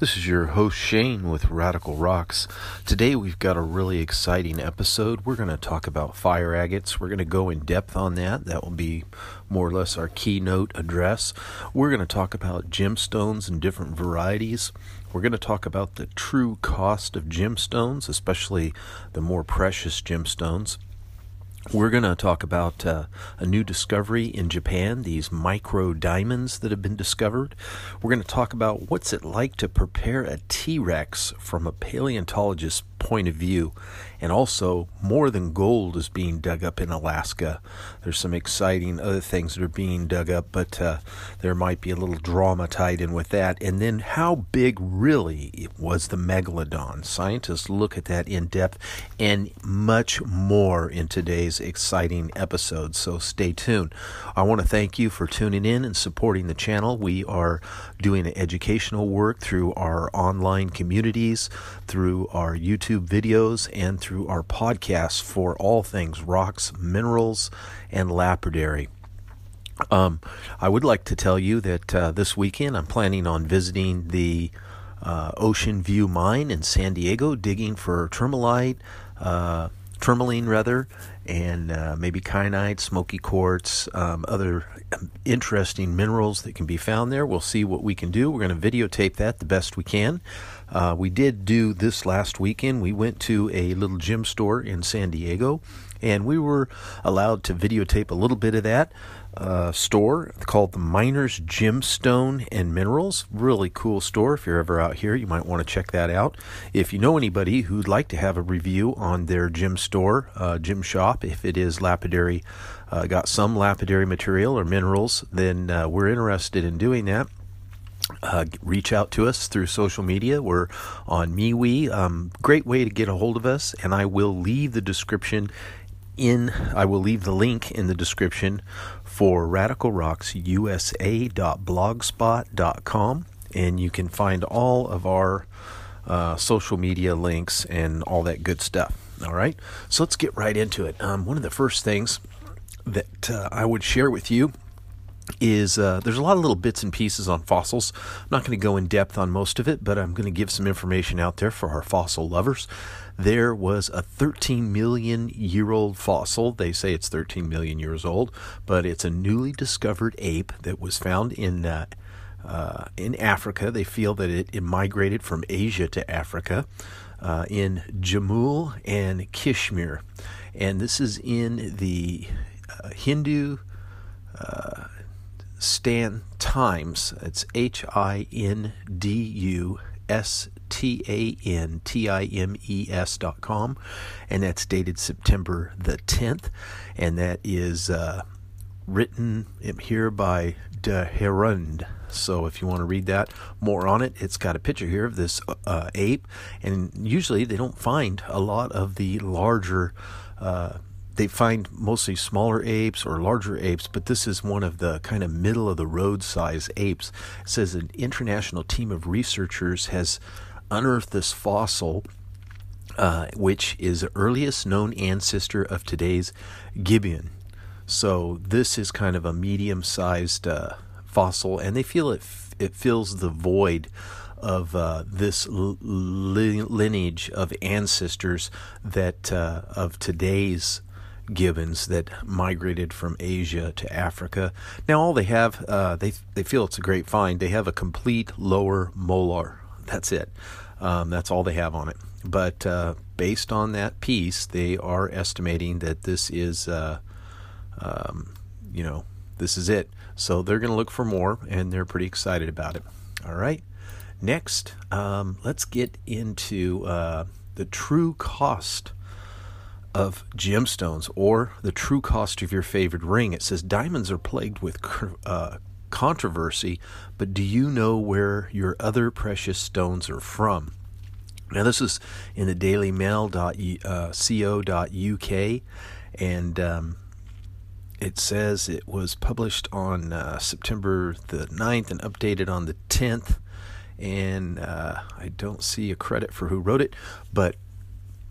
This is your host Shane with Radical Rocks. Today we've got a really exciting episode. We're going to talk about fire agates. We're going to go in depth on that. That will be more or less our keynote address. We're going to talk about gemstones and different varieties. We're going to talk about the true cost of gemstones, especially the more precious gemstones. We're going to talk about uh, a new discovery in Japan, these micro diamonds that have been discovered. We're going to talk about what's it like to prepare a T Rex from a paleontologist's point of view. And also, more than gold is being dug up in Alaska. There's some exciting other things that are being dug up, but uh, there might be a little drama tied in with that. And then, how big really was the megalodon? Scientists look at that in depth and much more in today's exciting episode. So, stay tuned. I want to thank you for tuning in and supporting the channel. We are doing educational work through our online communities, through our YouTube videos and through our podcasts for all things rocks, minerals, and lapidary. Um, I would like to tell you that uh, this weekend I'm planning on visiting the uh, Ocean View Mine in San Diego, digging for tourmalite, uh, tourmaline rather, and uh, maybe kyanite, smoky quartz, um, other interesting minerals that can be found there. We'll see what we can do. We're going to videotape that the best we can. Uh, we did do this last weekend. We went to a little gem store in San Diego, and we were allowed to videotape a little bit of that uh, store called the Miners Gemstone and Minerals. Really cool store. If you're ever out here, you might want to check that out. If you know anybody who'd like to have a review on their gem store, uh, gem shop, if it is lapidary, uh, got some lapidary material or minerals, then uh, we're interested in doing that. Uh, reach out to us through social media. We're on MeWe. Um, great way to get a hold of us, and I will leave the description in. I will leave the link in the description for radicalrocksusa.blogspot.com, and you can find all of our uh, social media links and all that good stuff. All right, so let's get right into it. Um, one of the first things that uh, I would share with you is uh, there's a lot of little bits and pieces on fossils. I'm not going to go in depth on most of it, but I'm going to give some information out there for our fossil lovers. There was a 13 million year old fossil. They say it's 13 million years old, but it's a newly discovered ape that was found in. Uh, uh, in Africa, they feel that it, it, migrated from Asia to Africa uh, in Jammu and Kashmir. And this is in the uh, Hindu uh, Stan Times. It's H I N D U S T A N T I M E S dot com, and that's dated September the 10th, and that is uh, written here by De Herund. So if you want to read that more on it, it's got a picture here of this uh, ape, and usually they don't find a lot of the larger. Uh, they find mostly smaller apes or larger apes, but this is one of the kind of middle of the road size apes. It says an international team of researchers has unearthed this fossil, uh, which is the earliest known ancestor of today's gibbon. So this is kind of a medium sized uh, fossil, and they feel it, f- it fills the void of uh, this lineage of ancestors that uh, of today's gibbons that migrated from Asia to Africa. Now, all they have, uh, they they feel it's a great find. They have a complete lower molar. That's it. Um, that's all they have on it. But uh, based on that piece, they are estimating that this is, uh, um, you know, this is it. So they're going to look for more, and they're pretty excited about it. All right. Next, um, let's get into uh, the true cost of gemstones or the true cost of your favorite ring. It says diamonds are plagued with uh, controversy, but do you know where your other precious stones are from? Now, this is in the dailymail.co.uk, uh, and um, it says it was published on uh, September the 9th and updated on the 10th. And uh, I don't see a credit for who wrote it, but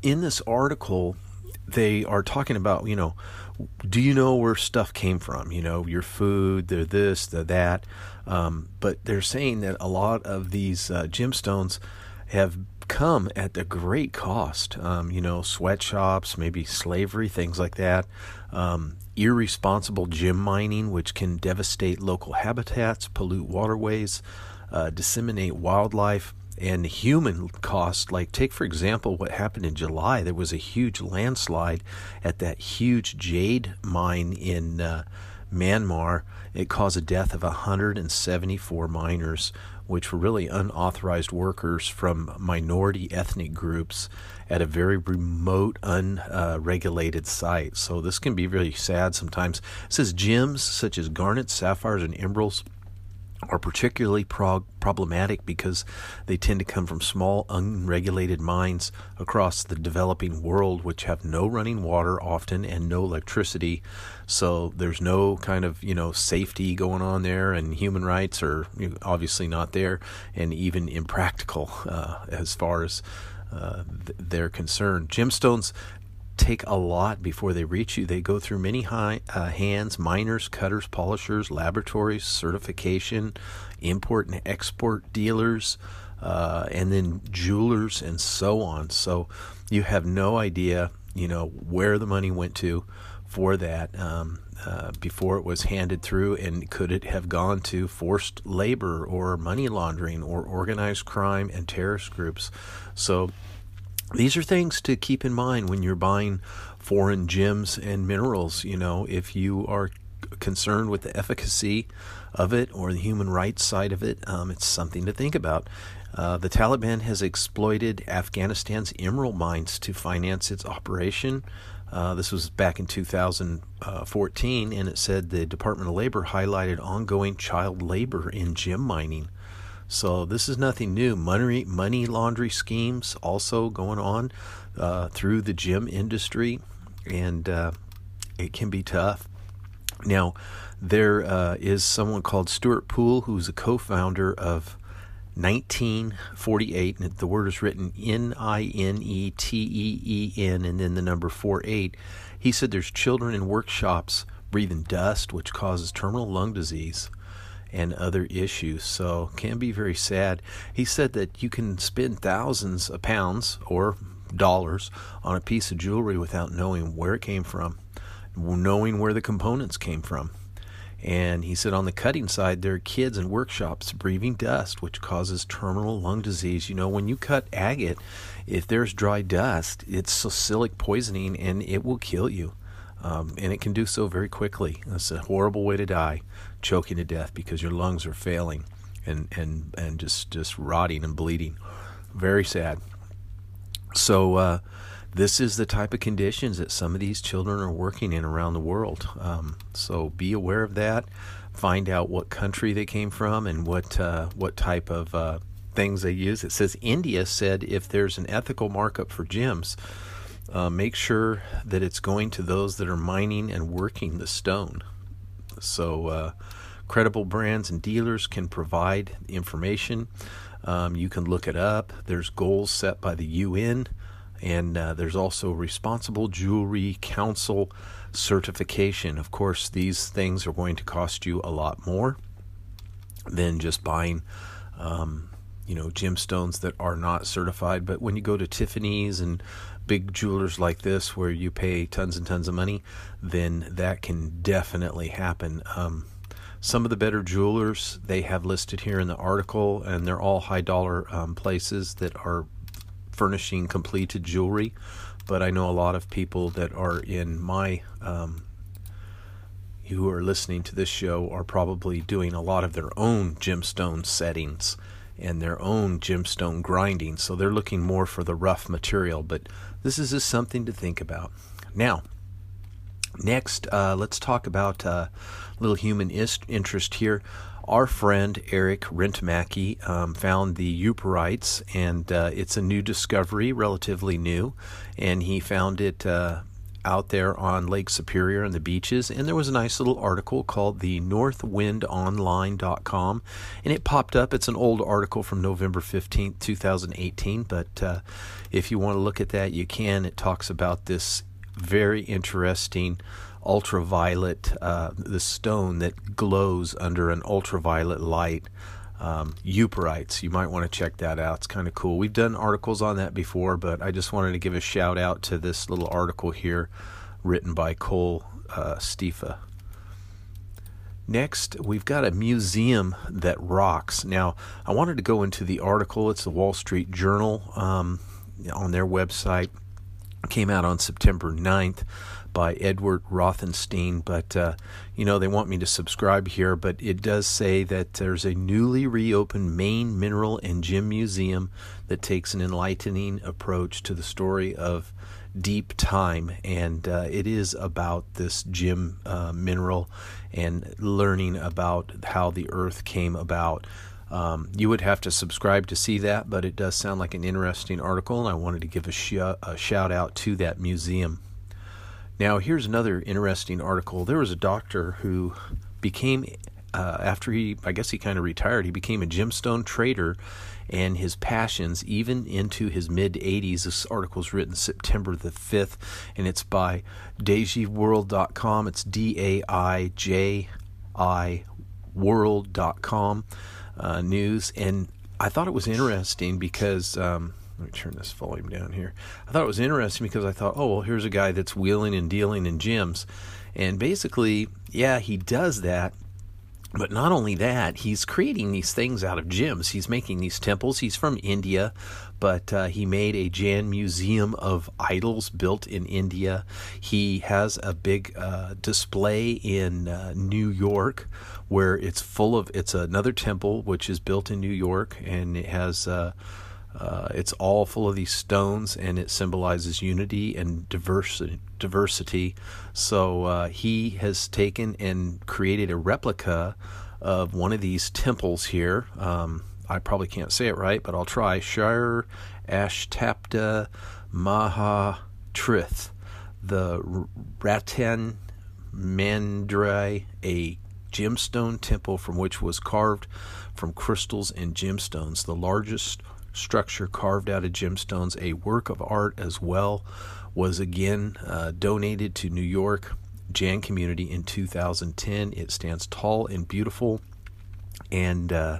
in this article, they are talking about, you know, do you know where stuff came from? You know, your food, the this, the that. Um, but they're saying that a lot of these uh, gemstones have come at a great cost. Um, you know, sweatshops, maybe slavery, things like that. Um, irresponsible gem mining, which can devastate local habitats, pollute waterways, uh, disseminate wildlife and human cost. Like, take for example what happened in July. There was a huge landslide at that huge jade mine in uh, Myanmar. It caused the death of 174 miners, which were really unauthorized workers from minority ethnic groups at a very remote, unregulated site. So this can be really sad sometimes. It says gems such as garnets, sapphires, and emeralds are particularly prog- problematic because they tend to come from small, unregulated mines across the developing world, which have no running water often and no electricity. So there's no kind of you know safety going on there, and human rights are obviously not there, and even impractical uh, as far as uh, th- they're concerned. Gemstones take a lot before they reach you. They go through many high, uh, hands, miners, cutters, polishers, laboratories, certification, import and export dealers, uh, and then jewelers and so on. So you have no idea, you know, where the money went to for that um, uh, before it was handed through, and could it have gone to forced labor or money laundering or organized crime and terrorist groups? So these are things to keep in mind when you're buying foreign gems and minerals. You know, if you are concerned with the efficacy of it or the human rights side of it, um, it's something to think about. Uh, the Taliban has exploited Afghanistan's emerald mines to finance its operation. Uh, this was back in 2014, and it said the Department of Labor highlighted ongoing child labor in gem mining. So this is nothing new. Money money laundry schemes also going on uh, through the gym industry, and uh, it can be tough. Now, there uh, is someone called Stuart Poole who's a co-founder of 1948, and the word is written N I N E T E E N, and then the number 48. He said there's children in workshops breathing dust, which causes terminal lung disease and other issues. So can be very sad. He said that you can spend thousands of pounds or dollars on a piece of jewelry without knowing where it came from, knowing where the components came from. And he said on the cutting side, there are kids in workshops breathing dust, which causes terminal lung disease. You know, when you cut agate, if there's dry dust, it's salicylic poisoning and it will kill you. Um, and it can do so very quickly. It's a horrible way to die, choking to death because your lungs are failing and, and, and just, just rotting and bleeding. Very sad. So, uh, this is the type of conditions that some of these children are working in around the world. Um, so, be aware of that. Find out what country they came from and what uh, what type of uh, things they use. It says India said if there's an ethical markup for gems, uh, make sure that it's going to those that are mining and working the stone. So, uh, credible brands and dealers can provide information. Um, you can look it up. There's goals set by the UN, and uh, there's also Responsible Jewelry Council certification. Of course, these things are going to cost you a lot more than just buying. Um, you know gemstones that are not certified but when you go to tiffany's and big jewelers like this where you pay tons and tons of money, then that can definitely happen. Um, some of the better jewelers they have listed here in the article, and they're all high dollar um, places that are furnishing completed jewelry. But I know a lot of people that are in my um, who are listening to this show are probably doing a lot of their own gemstone settings and their own gemstone grinding. So they're looking more for the rough material. But this is just something to think about. Now, next, uh, let's talk about uh, little human interest here. Our friend Eric Rintamaki um, found the Yooperlites, and uh, it's a new discovery, relatively new, and he found it uh, out there on Lake Superior and the beaches. And there was a nice little article called the northwindonline.com. And it popped up. It's an old article from November 15th, 2018. But uh, if you want to look at that, you can. It talks about this very interesting ultraviolet, uh, the stone that glows under an ultraviolet light. Um. You might want to check that out. It's kind of cool. We've done articles on that before, but I just wanted to give a shout out to this little article here written by Cole uh, Stifa. Next, we've got a museum that rocks. Now, I wanted to go into the article. It's the Wall Street Journal um, on their website. It came out on September 9th by Edward Rothstein. But, uh, you know, they want me to subscribe here, but it does say that there's a newly reopened Maine Mineral and Gem Museum that takes an enlightening approach to the story of deep time. And uh, it is about this gem uh, mineral and learning about how the earth came about. Um, you would have to subscribe to see that, but it does sound like an interesting article, and I wanted to give a, sh- a shout out to that museum. Now, here's another interesting article. There was a doctor who became, uh, after he, I guess he kind of retired, he became a gemstone trader and his passions even into his mid 80s. This article is written September the 5th, and it's by DaijiWorld.com. It's D A I J I World.com uh, news. And I thought it was interesting because. Um, let me turn this volume down here. I thought it was interesting because I thought, oh, well, here's a guy that's wheeling and dealing in gyms. And basically, yeah, he does that. But not only that, he's creating these things out of gems. He's making these temples. He's from India, but uh, he made a Jain Museum of Idols built in India. He has a big uh, display in uh, New York where it's full of, it's another temple which is built in New York and it has uh, it's all full of these stones, and it symbolizes unity and diversity. diversity. So uh, he has taken and created a replica of one of these temples here. Um, I probably can't say it right, but I'll try. Shire Ashtapta Maha Trith, the Ratan Mandrai, a gemstone temple from which was carved from crystals and gemstones, the largest structure carved out of gemstones, a work of art as well, was again uh, donated to New York Jain community in 2010. It stands tall and beautiful, and uh,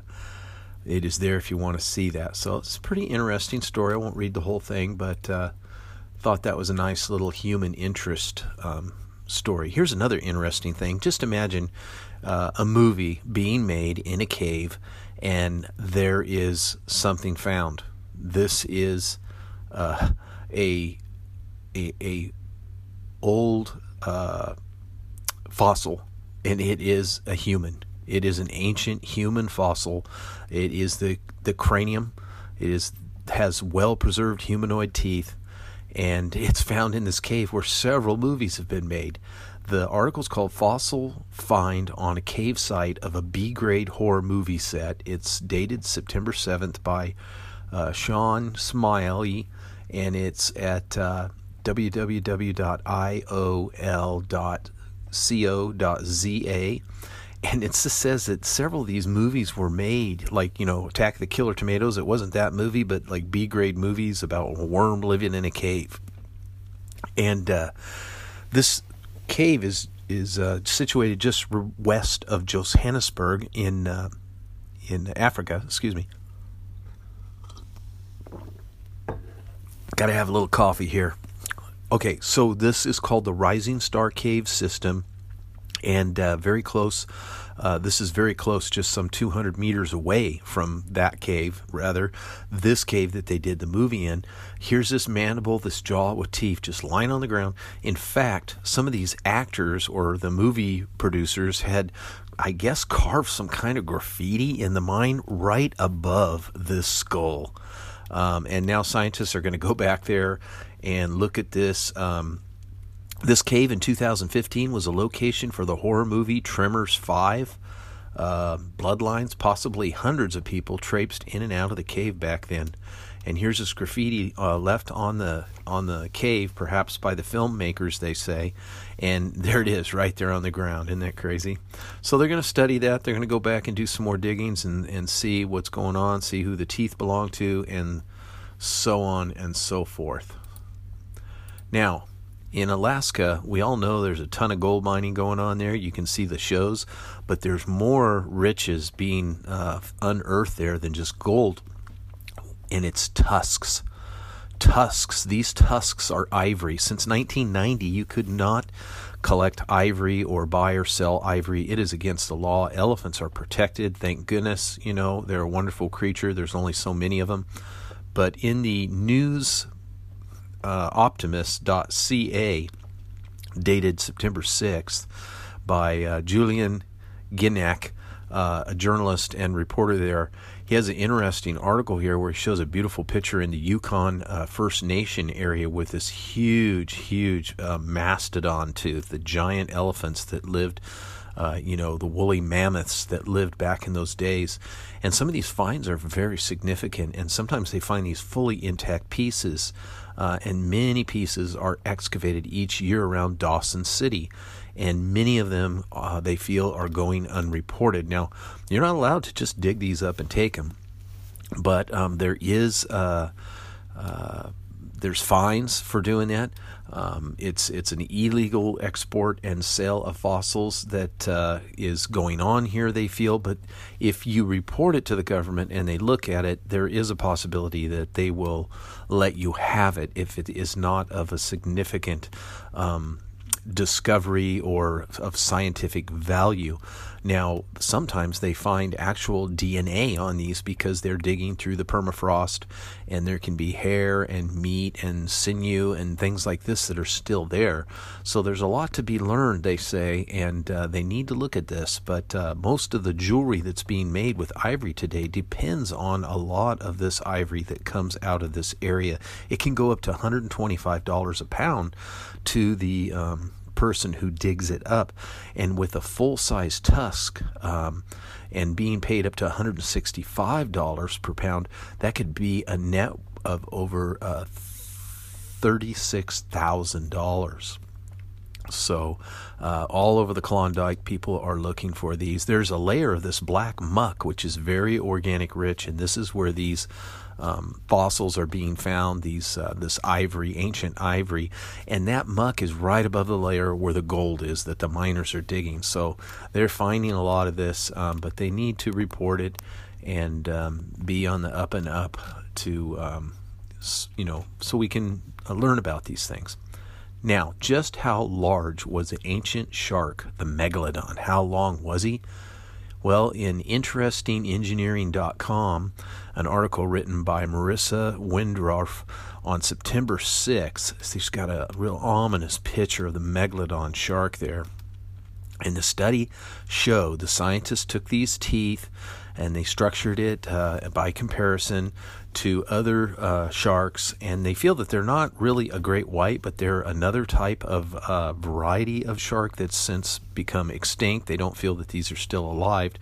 it is there if you want to see that. So it's a pretty interesting story. I won't read the whole thing, but uh, thought that was a nice little human interest um, story. Here's another interesting thing. Just imagine uh, a movie being made in a cave and there is something found. This is uh, a, a, a old uh, fossil, and it is a human. It is an ancient human fossil. It is the the cranium. It is has well preserved humanoid teeth, and it's found in this cave where several movies have been made. The article is called Fossil Find on a Cave Site of a B grade horror movie set. It's dated September 7th by uh, Sean Smiley, and it's at uh, www.iol.co.za. And it says that several of these movies were made, like, you know, Attack the Killer Tomatoes. It wasn't that movie, but like B grade movies about a worm living in a cave. And uh, this cave is is uh, situated just west of Johannesburg in uh, in Africa. Excuse me. Got to have a little coffee here. Okay, so this is called the Rising Star Cave System, and uh, very close uh, this is very close, just some 200 meters away from that cave, rather, this cave that they did the movie in. Here's this mandible, this jaw with teeth just lying on the ground. In fact, some of these actors or the movie producers had, I guess, carved some kind of graffiti in the mine right above this skull. Um, and now scientists are going to go back there and look at this. Um, this cave in 2015 was a location for the horror movie Tremors 5. Uh, bloodlines, possibly hundreds of people traipsed in and out of the cave back then. And here's this graffiti uh, left on the on the cave, perhaps by the filmmakers, they say. And there it is, right there on the ground. Isn't that crazy? So they're going to study that. They're going to go back and do some more diggings and, and see what's going on, see who the teeth belong to, and so on and so forth. Now, in Alaska, we all know there's a ton of gold mining going on there. You can see the shows, but there's more riches being uh, unearthed there than just gold. And it's tusks. Tusks. These tusks are ivory. Since 1990, you could not collect ivory or buy or sell ivory. It is against the law. Elephants are protected. Thank goodness. You know, they're a wonderful creature. There's only so many of them. But in the news uh, optimist.ca, dated September 6th, by uh, Julian Ginnak, uh, a journalist and reporter there. He has an interesting article here where he shows a beautiful picture in the Yukon uh, First Nation area with this huge, huge uh, mastodon tooth, the giant elephants that lived uh, you know, the woolly mammoths that lived back in those days. And some of these finds are very significant, and sometimes they find these fully intact pieces, uh, and many pieces are excavated each year around Dawson City. And many of them uh, they feel are going unreported. Now, you're not allowed to just dig these up and take them, but um, there is uh, uh, there's fines for doing that. Um, it's it's an illegal export and sale of fossils that uh, is going on here. They feel, but if you report it to the government and they look at it, there is a possibility that they will let you have it if it is not of a significant um, discovery or of scientific value. Now, sometimes they find actual DNA on these because they're digging through the permafrost and there can be hair and meat and sinew and things like this that are still there. So there's a lot to be learned, they say, and uh, they need to look at this. But uh, most of the jewelry that's being made with ivory today depends on a lot of this ivory that comes out of this area. It can go up to $125 a pound to the um, person who digs it up. And with a full size tusk um, and being paid up to $165 per pound, that could be a net of over uh, $36,000. So, uh, all over the Klondike, people are looking for these. There's a layer of this black muck, which is very organic rich, and this is where these um, fossils are being found. These uh, this ivory, ancient ivory, and that muck is right above the layer where the gold is that the miners are digging. So they're finding a lot of this, um, but they need to report it and um, be on the up and up to um, you know so we can uh, learn about these things. Now, just how large was the ancient shark, the megalodon? How long was he? Well, in interestingengineering.com, an article written by Marissa Windroff on September 6th, she's got a real ominous picture of the megalodon shark there. And the study showed the scientists took these teeth and they structured it uh, by comparison to other uh, sharks, and they feel that they're not really a great white, but they're another type of uh, variety of shark that's since become extinct. They don't feel that these are still alive,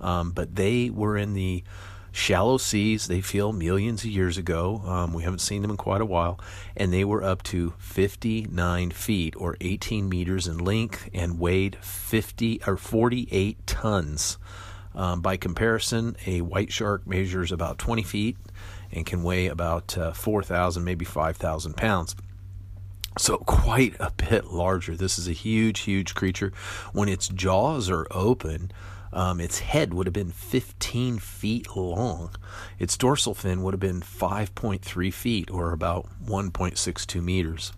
um, but they were in the shallow seas. They feel millions of years ago. Um, we haven't seen them in quite a while, and they were up to 59 feet or 18 meters in length and weighed 50 or 48 tons. Um, by comparison, a white shark measures about 20 feet and can weigh about uh, 4,000, maybe 5,000 pounds. So, quite a bit larger. This is a huge, huge creature. When its jaws are open, um, its head would have been 15 feet long. Its dorsal fin would have been 5.3 feet, or about 1.62 meters.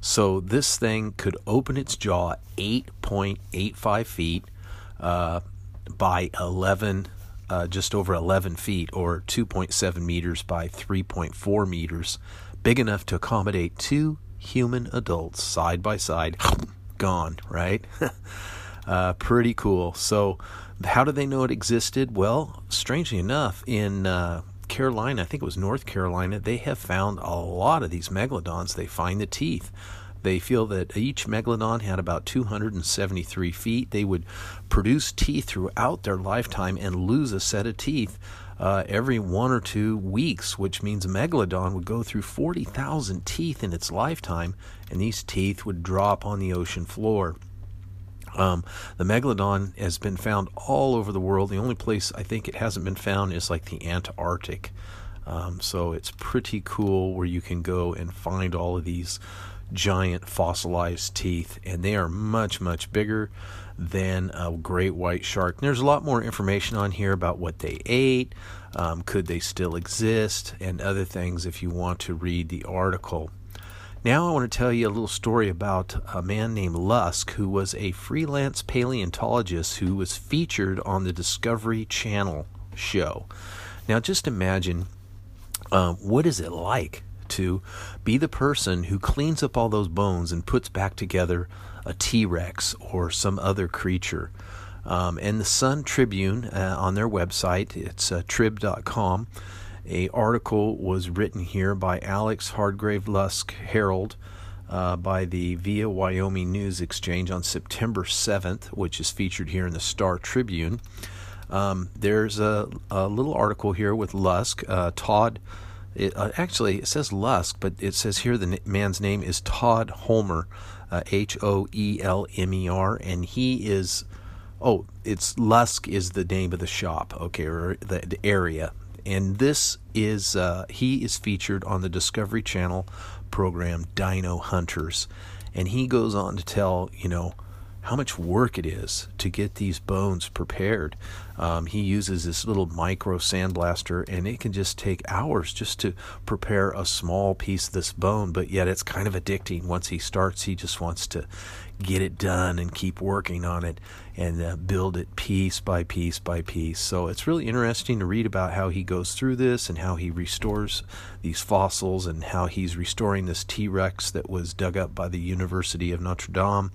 So, this thing could open its jaw 8.85 feet uh, by 11 uh, just over 11 feet or 2.7 meters by 3.4 meters, big enough to accommodate two human adults side by side. Gone, right? uh, pretty cool. So, how do they know it existed? Well, strangely enough, in uh, Carolina, I think it was North Carolina, they have found a lot of these megalodons. They find the teeth. They feel that each megalodon had about 273 feet. They would produce teeth throughout their lifetime and lose a set of teeth uh, every one or two weeks, which means a megalodon would go through 40,000 teeth in its lifetime, and these teeth would drop on the ocean floor. Um, the megalodon has been found all over the world. The only place I think it hasn't been found is like the Antarctic. Um, so it's pretty cool where you can go and find all of these giant fossilized teeth, and they are much, much bigger than a great white shark. And there's a lot more information on here about what they ate, um, could they still exist, and other things if you want to read the article. Now, I want to tell you a little story about a man named Lusk who was a freelance paleontologist who was featured on the Discovery Channel show. Now, just imagine um, what is it like to be the person who cleans up all those bones and puts back together a T Rex or some other creature. Um, and the Sun Tribune uh, on their website, it's uh, trib.com. A article was written here by Alex Hardgrave Lusk Herald uh, by the Via Wyoming News Exchange on September 7th, which is featured here in the Star Tribune. Um, there's a, a, little article here with Lusk. Uh, Todd it, uh, actually, it says Lusk, but it says here the man's name is Todd Hoelmer, uh, H O E L M E R, and he is. Oh, it's Lusk is the name of the shop, okay, or the, the area, and this is uh, he is featured on the Discovery Channel program Dino Hunters, and he goes on to tell you know how much work it is to get these bones prepared. Um, he uses this little micro sandblaster, and it can just take hours just to prepare a small piece of this bone. But yet, it's kind of addicting. Once he starts, he just wants to get it done and keep working on it and uh, build it piece by piece by piece. So it's really interesting to read about how he goes through this and how he restores these fossils and how he's restoring this T Rex that was dug up by the University of Notre Dame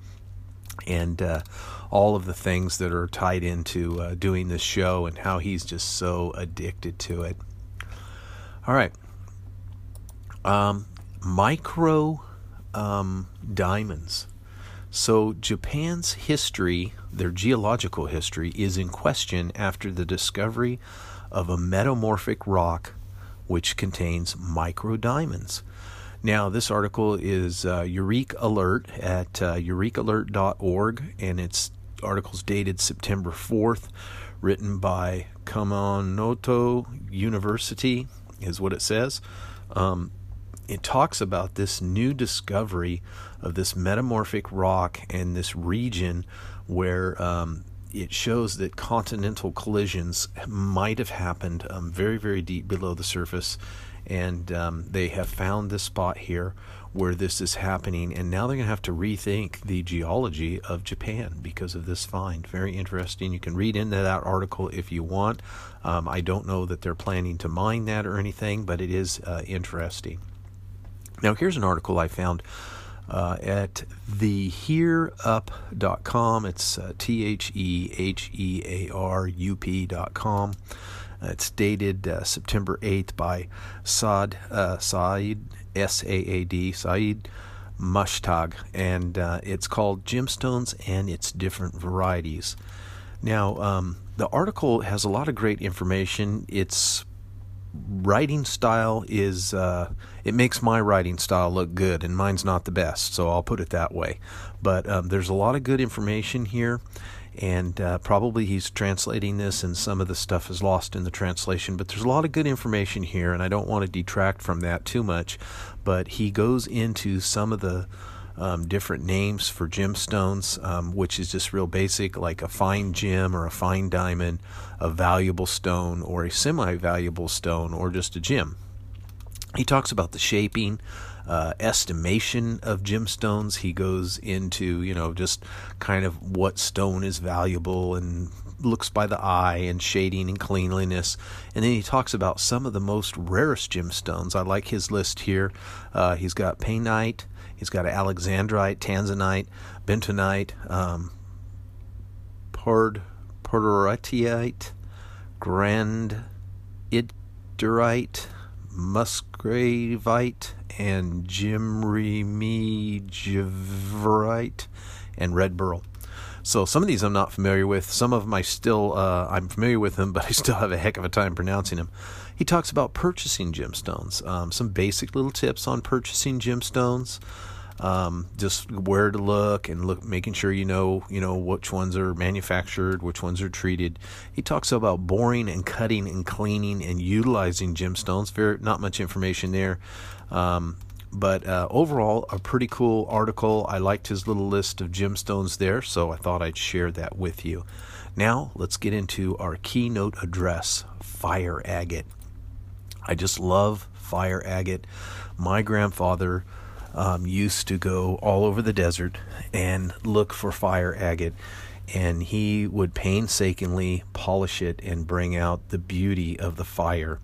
and uh, all of the things that are tied into uh, doing this show and how he's just so addicted to it. All right. Um, micro um, diamonds. So, Japan's history, their geological history, is in question after the discovery of a metamorphic rock which contains micro diamonds. Now, this article is uh, Eureka Alert at uh, eurekalert.org, and it's articles dated September 4th, written by Kumamoto University, is what it says. Um, it talks about this new discovery of this metamorphic rock and this region where um, it shows that continental collisions might have happened um, very, very deep below the surface and um, they have found this spot here where this is happening, and now they're going to have to rethink the geology of Japan because of this find. Very interesting. You can read into that article if you want. Um, I don't know that they're planning to mine that or anything, but it is uh, interesting. Now, here's an article I found. Uh, at thehearup.com. It's uh, T H E H E A R U P.com. Uh, it's dated uh, September 8th by Saad uh, Saad S A A D Saad Mushtag, and it's called Gemstones and its different varieties. Now, um, the article has a lot of great information. Its writing style is uh, it makes my writing style look good, and mine's not the best, so I'll put it that way. But um, there's a lot of good information here and uh, probably he's translating this and some of the stuff is lost in the translation but there's a lot of good information here and i don't want to detract from that too much but he goes into some of the um, different names for gemstones um, which is just real basic like a fine gem or a fine diamond a valuable stone or a semi-valuable stone or just a gem. He talks about the shaping uh, estimation of gemstones. He goes into, you know, just kind of what stone is valuable and looks by the eye and shading and cleanliness. And then he talks about some of the most rarest gemstones. I like his list here. Uh, he's got painite, he's got alexandrite, tanzanite, bentonite, um, pord, portorotiite, granditerite, musgravite, and Jim Gymremegevite and red beryl. So some of these I'm not familiar with. Some of them I still uh, I'm familiar with them, but I still have a heck of a time pronouncing them. He talks about purchasing gemstones. Um, some basic little tips on purchasing gemstones um, just where to look and look, making sure you know, you know, which ones are manufactured, which ones are treated. He talks about boring and cutting and cleaning and utilizing gemstones. Very not much information there. Um, But uh, overall, a pretty cool article. I liked his little list of gemstones there, so I thought I'd share that with you. Now, let's get into our keynote address fire agate. I just love fire agate. My grandfather um, used to go all over the desert and look for fire agate, and he would painstakingly polish it and bring out the beauty of the fire.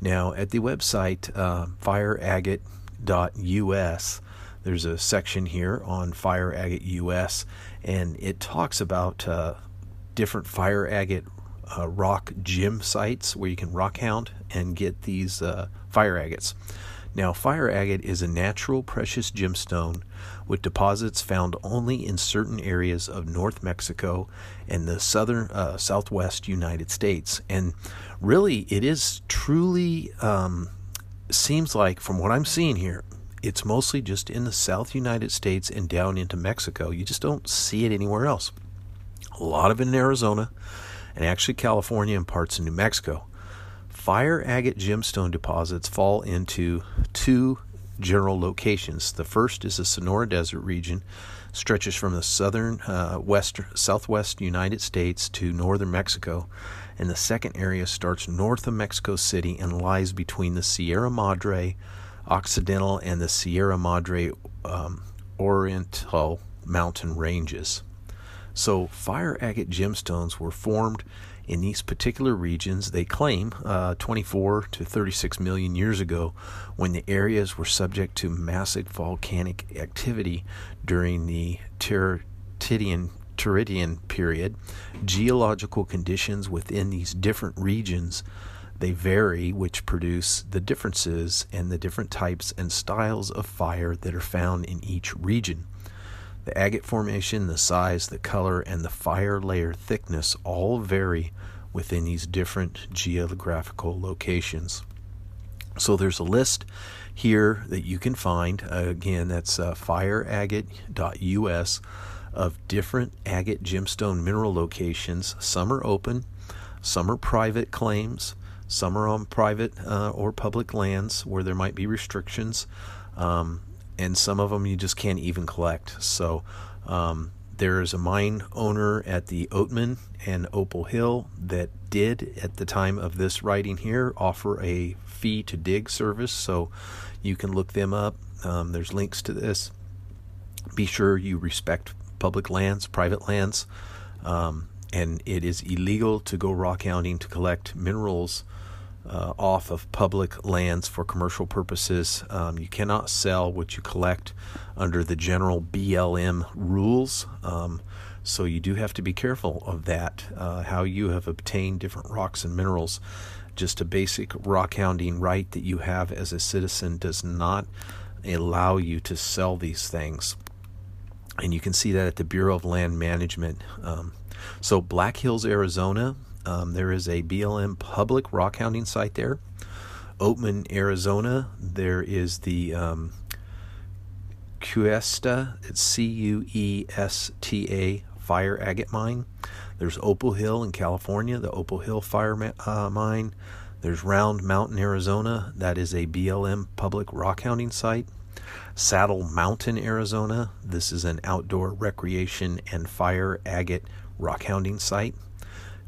Now, at the website uh, fireagate.us, there's a section here on Fire Agate US, and it talks about uh, different fire agate uh, rock gem sites where you can rock hound and get these uh, fire agates. Now, fire agate is a natural precious gemstone with deposits found only in certain areas of North Mexico and the southern uh, southwest United States. And really, it is truly um, seems like, from what I'm seeing here, it's mostly just in the South United States and down into Mexico. You just don't see it anywhere else. A lot of it in Arizona, and actually California and parts of New Mexico. Fire agate gemstone deposits fall into two general locations. The first is the Sonora Desert region, stretches from the southern uh, west southwest United States to northern Mexico, and the second area starts north of Mexico City and lies between the Sierra Madre Occidental and the Sierra Madre um, Oriental mountain ranges. So, fire agate gemstones were formed in these particular regions, they claim, uh, 24 to 36 million years ago, when the areas were subject to massive volcanic activity during the Tertian, Tertian period. Geological conditions within these different regions they vary, which produce the differences and the different types and styles of fire that are found in each region. The agate formation, the size, the color, and the fire layer thickness all vary within these different geographical locations. So there's a list here that you can find. Uh, again, that's uh, fireagate.us of different agate gemstone mineral locations. Some are open, some are private claims, some are on private uh, or public lands where there might be restrictions. Um, and some of them you just can't even collect. So um, there is a mine owner at the Oatman and Opal Hill that did, at the time of this writing here, offer a fee to dig service. So you can look them up. Um, there's links to this. Be sure you respect public lands, private lands, um, and it is illegal to go rock hounding to collect minerals uh, off of public lands for commercial purposes. Um, you cannot sell what you collect under the general BLM rules. Um, so you do have to be careful of that, uh, how you have obtained different rocks and minerals. Just a basic rock hounding right that you have as a citizen does not allow you to sell these things. And you can see that at the Bureau of Land Management. Um, so, Black Hills, Arizona, um, there is a BLM public rock hounding site there. Oatman, Arizona, there is the um, Cuesta, it's C U E S T A fire agate mine. There's Opal Hill in California, the Opal Hill fire ma- uh, mine. There's Round Mountain, Arizona, that is a BLM public rock hounding site. Saddle Mountain, Arizona, this is an outdoor recreation and fire agate rock hounding site.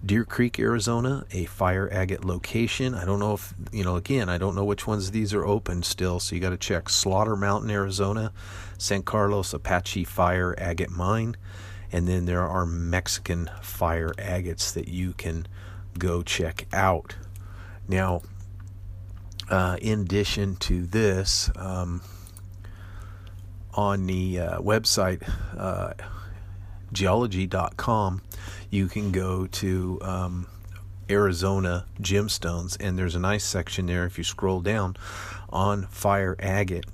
Deer Creek, Arizona, a fire agate location. I don't know if, you know, again, I don't know which ones these are open still, so you got to check. Slaughter Mountain, Arizona, San Carlos Apache Fire Agate Mine. And then there are Mexican fire agates that you can go check out. Now, uh, in addition to this, um, on the uh, website, uh, geology.com, you can go to um, Arizona gemstones, and there's a nice section there if you scroll down on fire agate.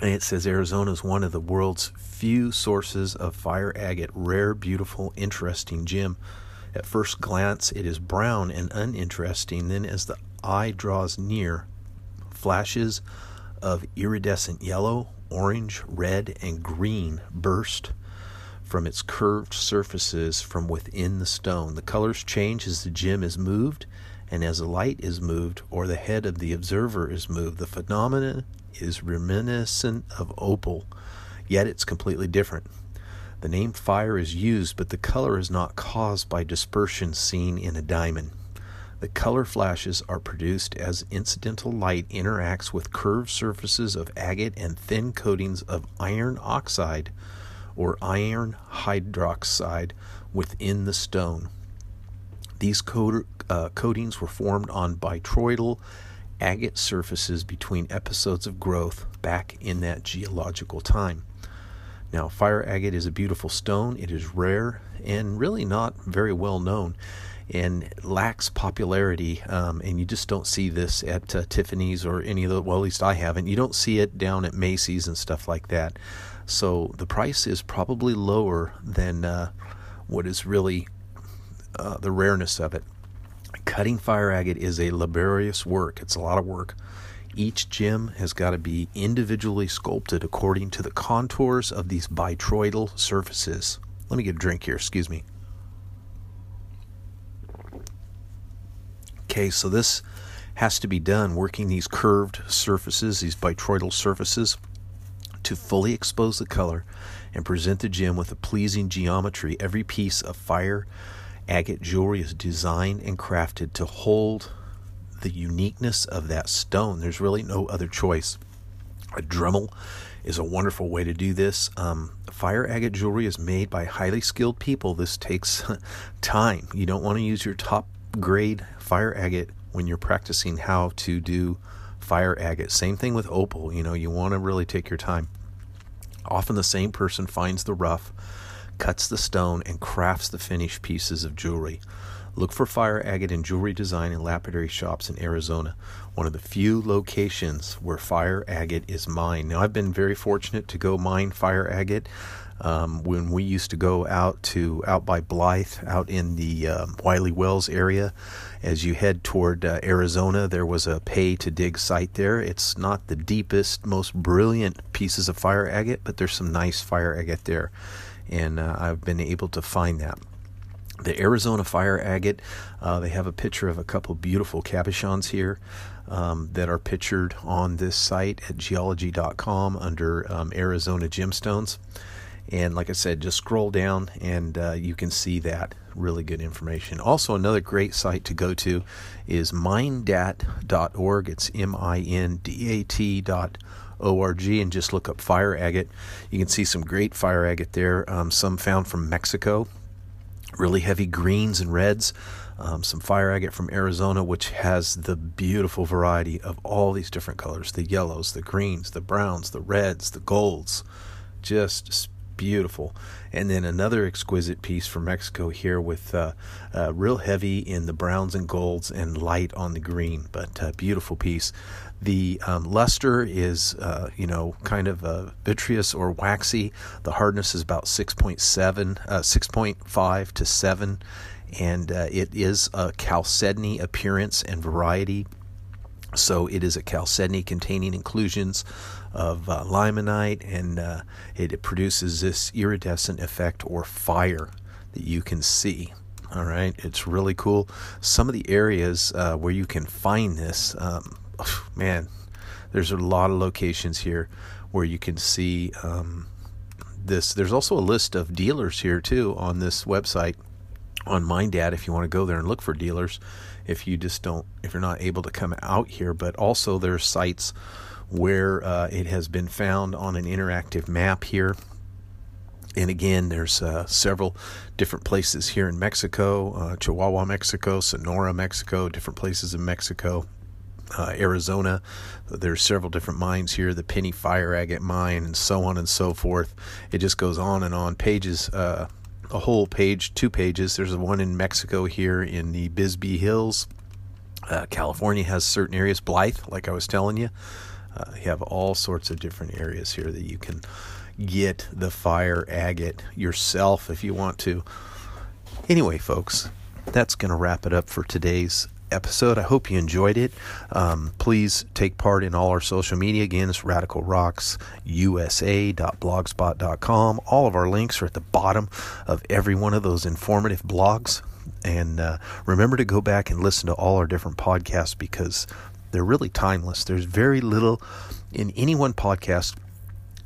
And it says Arizona is one of the world's few sources of fire agate, rare, beautiful, interesting gem. At first glance, it is brown and uninteresting. Then, as the eye draws near, flashes of iridescent yellow, orange, red, and green burst from its curved surfaces from within the stone. The colors change as the gem is moved and as the light is moved or the head of the observer is moved, the phenomenon is reminiscent of opal, yet it's completely different. The name fire is used, but the color is not caused by dispersion seen in a diamond. The color flashes are produced as incidental light interacts with curved surfaces of agate and thin coatings of iron oxide or iron hydroxide within the stone. These uh, coatings were formed on botryoidal agate surfaces between episodes of growth back in that geological time. Now, fire agate is a beautiful stone. It is rare and really not very well known and lacks popularity. Um, and you just don't see this at uh, Tiffany's or any of the, well, at least I haven't. You don't see it down at Macy's and stuff like that. So the price is probably lower than uh, what is really uh, the rareness of it. Cutting fire agate is a laborious work, it's a lot of work. Each gem has got to be individually sculpted according to the contours of these botryoidal surfaces. Let me get a drink here, excuse me. Okay, so this has to be done working these curved surfaces, these botryoidal surfaces, to fully expose the color and present the gem with a pleasing geometry. Every piece of fire agate jewelry is designed and crafted to hold the uniqueness of that stone. There's really no other choice. A Dremel is a wonderful way to do this. Um, fire agate jewelry is made by highly skilled people. This takes time. You don't want to use your top grade fire agate when you're practicing how to do fire agate. Same thing with opal. You know, you want to really take your time. Often the same person finds the rough, cuts the stone, and crafts the finished pieces of jewelry. Look for fire agate in jewelry design and lapidary shops in Arizona, one of the few locations where fire agate is mined. Now, I've been very fortunate to go mine fire agate. Um, when we used to go out to out by Blythe, out in the um, Wiley Wells area, as you head toward uh, Arizona, there was a pay to dig site there. It's not the deepest, most brilliant pieces of fire agate, but there's some nice fire agate there, and uh, I've been able to find that the Arizona Fire Agate. Uh, they have a picture of a couple beautiful cabochons here um, that are pictured on this site at geology.com under um, Arizona Gemstones. And like I said, just scroll down and uh, you can see that really good information. Also, another great site to go to is mindat.org. It's M I N D A T dot org and just look up fire agate. You can see some great fire agate there, um, some found from Mexico really heavy greens and reds. Um, some fire agate from Arizona, which has the beautiful variety of all these different colors the yellows, the greens, the browns, the reds, the golds. Just beautiful. And then another exquisite piece from Mexico here with uh, uh, real heavy in the browns and golds and light on the green, but uh, beautiful piece. The um, luster is, uh, you know, kind of uh, vitreous or waxy. The hardness is about 6.7, uh, 6.5 to 7, and it is a chalcedony appearance and variety. So it is a chalcedony containing inclusions of uh, limonite, and uh, it, it produces this iridescent effect or fire that you can see. All right, it's really cool. Some of the areas uh, where you can find this, um, man, there's a lot of locations here where you can see um, this. There's also a list of dealers here too on this website on Mindat if you want to go there and look for dealers. If you just don't, if you're not able to come out here, but also there are sites where uh, it has been found on an interactive map here. And again, there's uh, several different places here in Mexico, uh, Chihuahua, Mexico, Sonora, Mexico, different places in Mexico uh, Arizona. There's several different mines here, the Penny Fire Agate Mine, and so on and so forth. It just goes on and on. Pages, uh, a whole page, two pages. There's one in Mexico here in the Bisbee Hills. Uh, California has certain areas, Blythe, like I was telling you. Uh, you have all sorts of different areas here that you can get the fire agate yourself if you want to. Anyway, folks, that's going to wrap it up for today's episode. I hope you enjoyed it. Um, please take part in all our social media. Again, it's radicalrocksusa.blogspot.com. All of our links are at the bottom of every one of those informative blogs. And uh, remember to go back and listen to all our different podcasts because they're really timeless. There's very little in any one podcast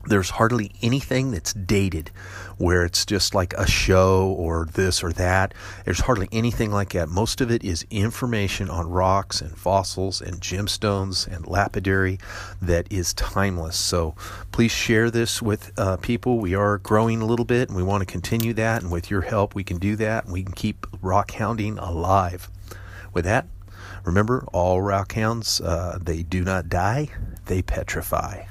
there's hardly anything that's dated where it's just like a show or this or that. There's hardly anything like that. Most of it is information on rocks and fossils and gemstones and lapidary that is timeless. So please share this with uh, people. We are growing a little bit and we want to continue that. And with your help, we can do that and we can keep rock hounding alive. With that, remember all rock hounds, uh, they do not die, they petrify.